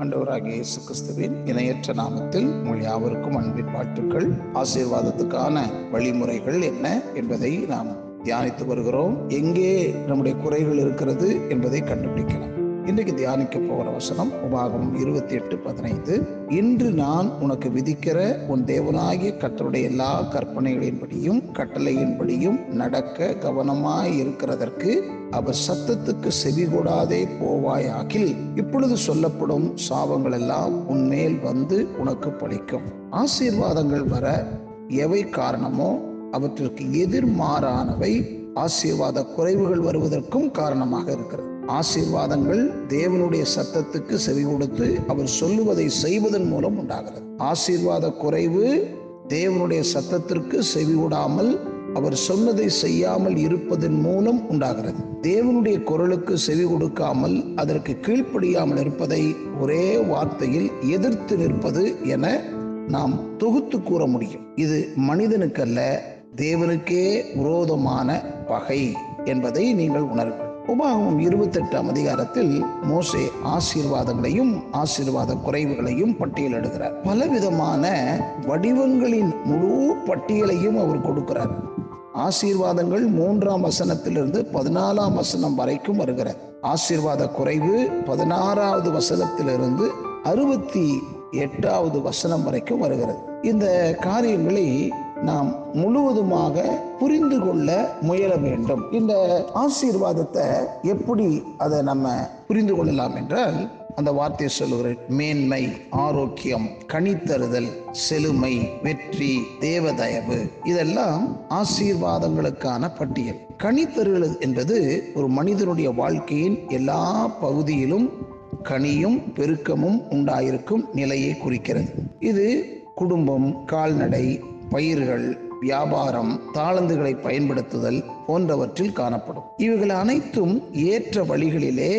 ஆண்டவராகிய இயேசு கிறிஸ்துவின் இணையற்ற நாமத்தில் உங்கள் யாவருக்கும் அன்பின் வாழ்த்துக்கள். ஆசீர்வாதத்துக்கான வழிமுறைகள் என்ன என்பதை நாம் தியானித்து வருகிறோம். எங்கே நம்முடைய குறைகள் இருக்கிறது என்பதை கண்டுபிடிக்கலாம். இன்றைக்கு தியானிக்க போகிற வசனம் உபாகமம் இருபத்தி எட்டு பதினைந்து. இன்று நான் உனக்கு விதிக்கிற உன் தேவனாகிய கர்த்தருடைய எல்லா கற்பனைகளின்படியும் கட்டளையின்படியும் நடக்க கவனமாய் இருக்கிறதற்கு அவர் சத்தத்துக்கு செவி கூடாதே போவாயாகில் இப்பொழுது சொல்லப்படும் சாபங்கள் எல்லாம் உன்மேல் வந்து உனக்கு பழிக்கும். ஆசீர்வாதங்கள் வர எவை காரணமோ அவற்றிற்கு எதிர்மாறானவை ஆசீர்வாத குறைவுகள் வருவதற்கும் காரணமாக இருக்கிறது. ஆசீர்வாதங்கள் தேவனுடைய சத்தத்துக்கு செவி கொடுத்து அவர் சொல்லுவதை செய்வதன் மூலம் உண்டாகிறது. ஆசீர்வாத குறைவு தேவனுடைய சத்தத்திற்கு செவி விடாமல் அவர் சொன்னதை செய்யாமல் இருப்பதன் மூலம் உண்டாகிறது. தேவனுடைய குரலுக்கு செவி கொடுக்காமல் அதற்கு கீழ்ப்படியாமல் இருப்பதை ஒரே வார்த்தையில் எதிர்த்து நிற்பது என நாம் தொகுத்து கூற முடியும். இது மனிதனுக்கல்ல தேவனுக்கே விரோதமான பகை என்பதை நீங்கள் உணருங்கள். உபாகமம் இருபத்தெட்டாம் அதிகாரத்தில் மோசே ஆசீர்வாதங்களையும் ஆசீர்வாத குறைவுகளையும் பட்டியலிடுகிறார் பலவிதமான வடிவங்களின் முழு பட்டியலையும் அவர் கொடுக்கிறார். ஆசீர்வாதங்கள் மூன்றாம் வசனத்திலிருந்து பதினாலாம் வசனம் வரைக்கும் வருகிறது ஆசீர்வாத குறைவு பதினாறாவது வசனத்திலிருந்து அறுபத்தி எட்டாவது வசனம் வரைக்கும் வருகிறது. இந்த காரியங்களை நாம் முழுவதுமாக புரிந்து கொள்ள முயல வேண்டும். இந்த ஆசீர்வாதத்தை எப்படி அதை நம்ம புரிந்து கொள்ளலாம் என்றால் அந்த வார்த்தையை சொல்லுகிறேன். மேன்மை ஆரோக்கியம் கனித்தருதல் செழுமை வெற்றி தேவதயவு இதெல்லாம் ஆசீர்வாதங்களுக்கான பட்டியல். கனித்தருதல் என்பது ஒரு மனிதனுடைய வாழ்க்கையின் எல்லா பகுதியிலும் கனியும் பெருக்கமும் உண்டாயிருக்கும் நிலையை குறிக்கிறது. இது குடும்பம் கால்நடை பயிர்கள் வியாபாரம் தாளந்துகளை பயன்படுத்துதல் போன்றவற்றில் காணப்படும். இவைகள் அனைத்தும் ஏற்ற வழிகளிலே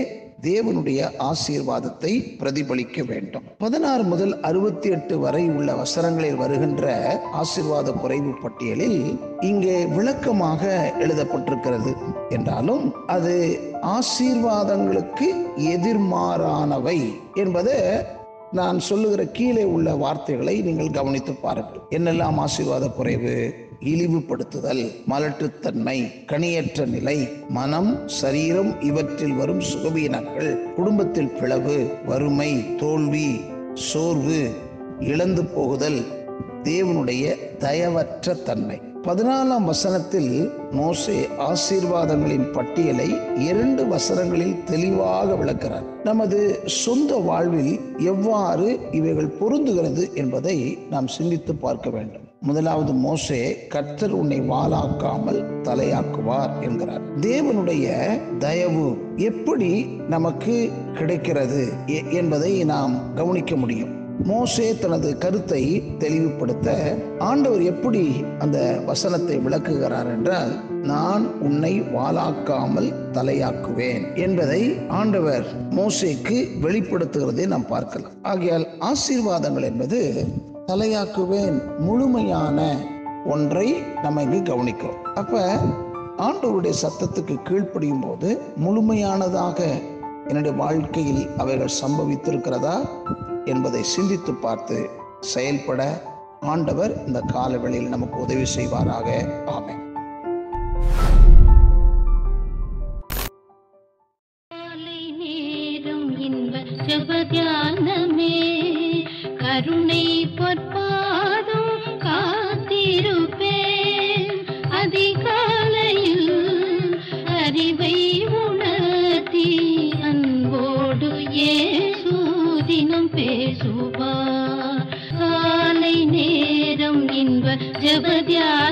தேவனுடைய ஆசீர்வாதத்தை பிரதிபலிக்க வேண்டும். பதினாறு முதல் அறுபத்தி எட்டு வரை உள்ள வசனங்களில் வருகின்ற ஆசீர்வாத குறைவு பட்டியலில் இங்கே விளக்கமாக எழுதப்பட்டிருக்கிறது. என்றாலும் அது ஆசீர்வாதங்களுக்கு எதிர்மாறானவை என்பதை நான் சொல்லுகிற கீழே உள்ள வார்த்தைகளை நீங்கள் கவனித்து பாருங்கள். என்னெல்லாம் ஆசீர்வாத குறைவு? இழிவுபடுத்துதல் மலட்டுத்தன்மை கனியற்ற நிலை மனம் சரீரம் இவற்றில் வரும் சுகவீனங்கள் குடும்பத்தில் பிளவு வறுமை தோல்வி சோர்வு இழந்து போகுதல் தேவனுடைய தயவற்ற தன்மை. பதினாலாம் வசனத்தில் மோசே ஆசீர்வாதங்களின் பட்டியலை இரண்டு வசனங்களில் தெளிவாக விளக்கிறார். நமது சொந்த வாழ்வில் எவ்வாறு இவைகள் பொருந்துகிறது என்பதை நாம் சிந்தித்து பார்க்க வேண்டும். முதலாவது மோசே கர்த்தர் உன்னை வாளாக்காமல் தலையாக்குவார் என்கிறார். தேவனுடைய தயவு எப்படி நமக்கு கிடைக்கிறது என்பதை நாம் கவனிக்க முடியும். மோசே தனது கருத்தை தெளிவுபடுத்த ஆண்டவர் எப்படி அந்த வசனத்தை விளக்குகிறார் என்றால் நான் உன்னை வாளாக்காமல் தலையாக்குவேன் என்பதை ஆண்டவர் மோசேக்கு வெளிப்படுத்துகிறதை நாம் பார்க்கலாம். ஆகையால் ஆசீர்வாதங்கள் என்பது தலையாக்குவேன் முழுமையான ஒன்றை நம்ம இங்கு கவனிக்கிறோம். அப்ப ஆண்டவருடைய சத்தத்துக்கு கீழ்ப்படியும் போது முழுமையானதாக என்னுடைய வாழ்க்கையில் அவைகள் சம்பவித்திருக்கிறதா? என்பதை சிந்தித்து பார்த்து செயல்பட ஆண்டவர் இந்த காலவெளியில் நமக்கு உதவி செய்வாராக. ஆமை ஜபத்தியானமே கருணை பொற்பாதம் காத்திருப்பேன். அதிகாலையில் அறிவை ஏசூதினம் காலை நேரம் இன்ப ஜபத்யா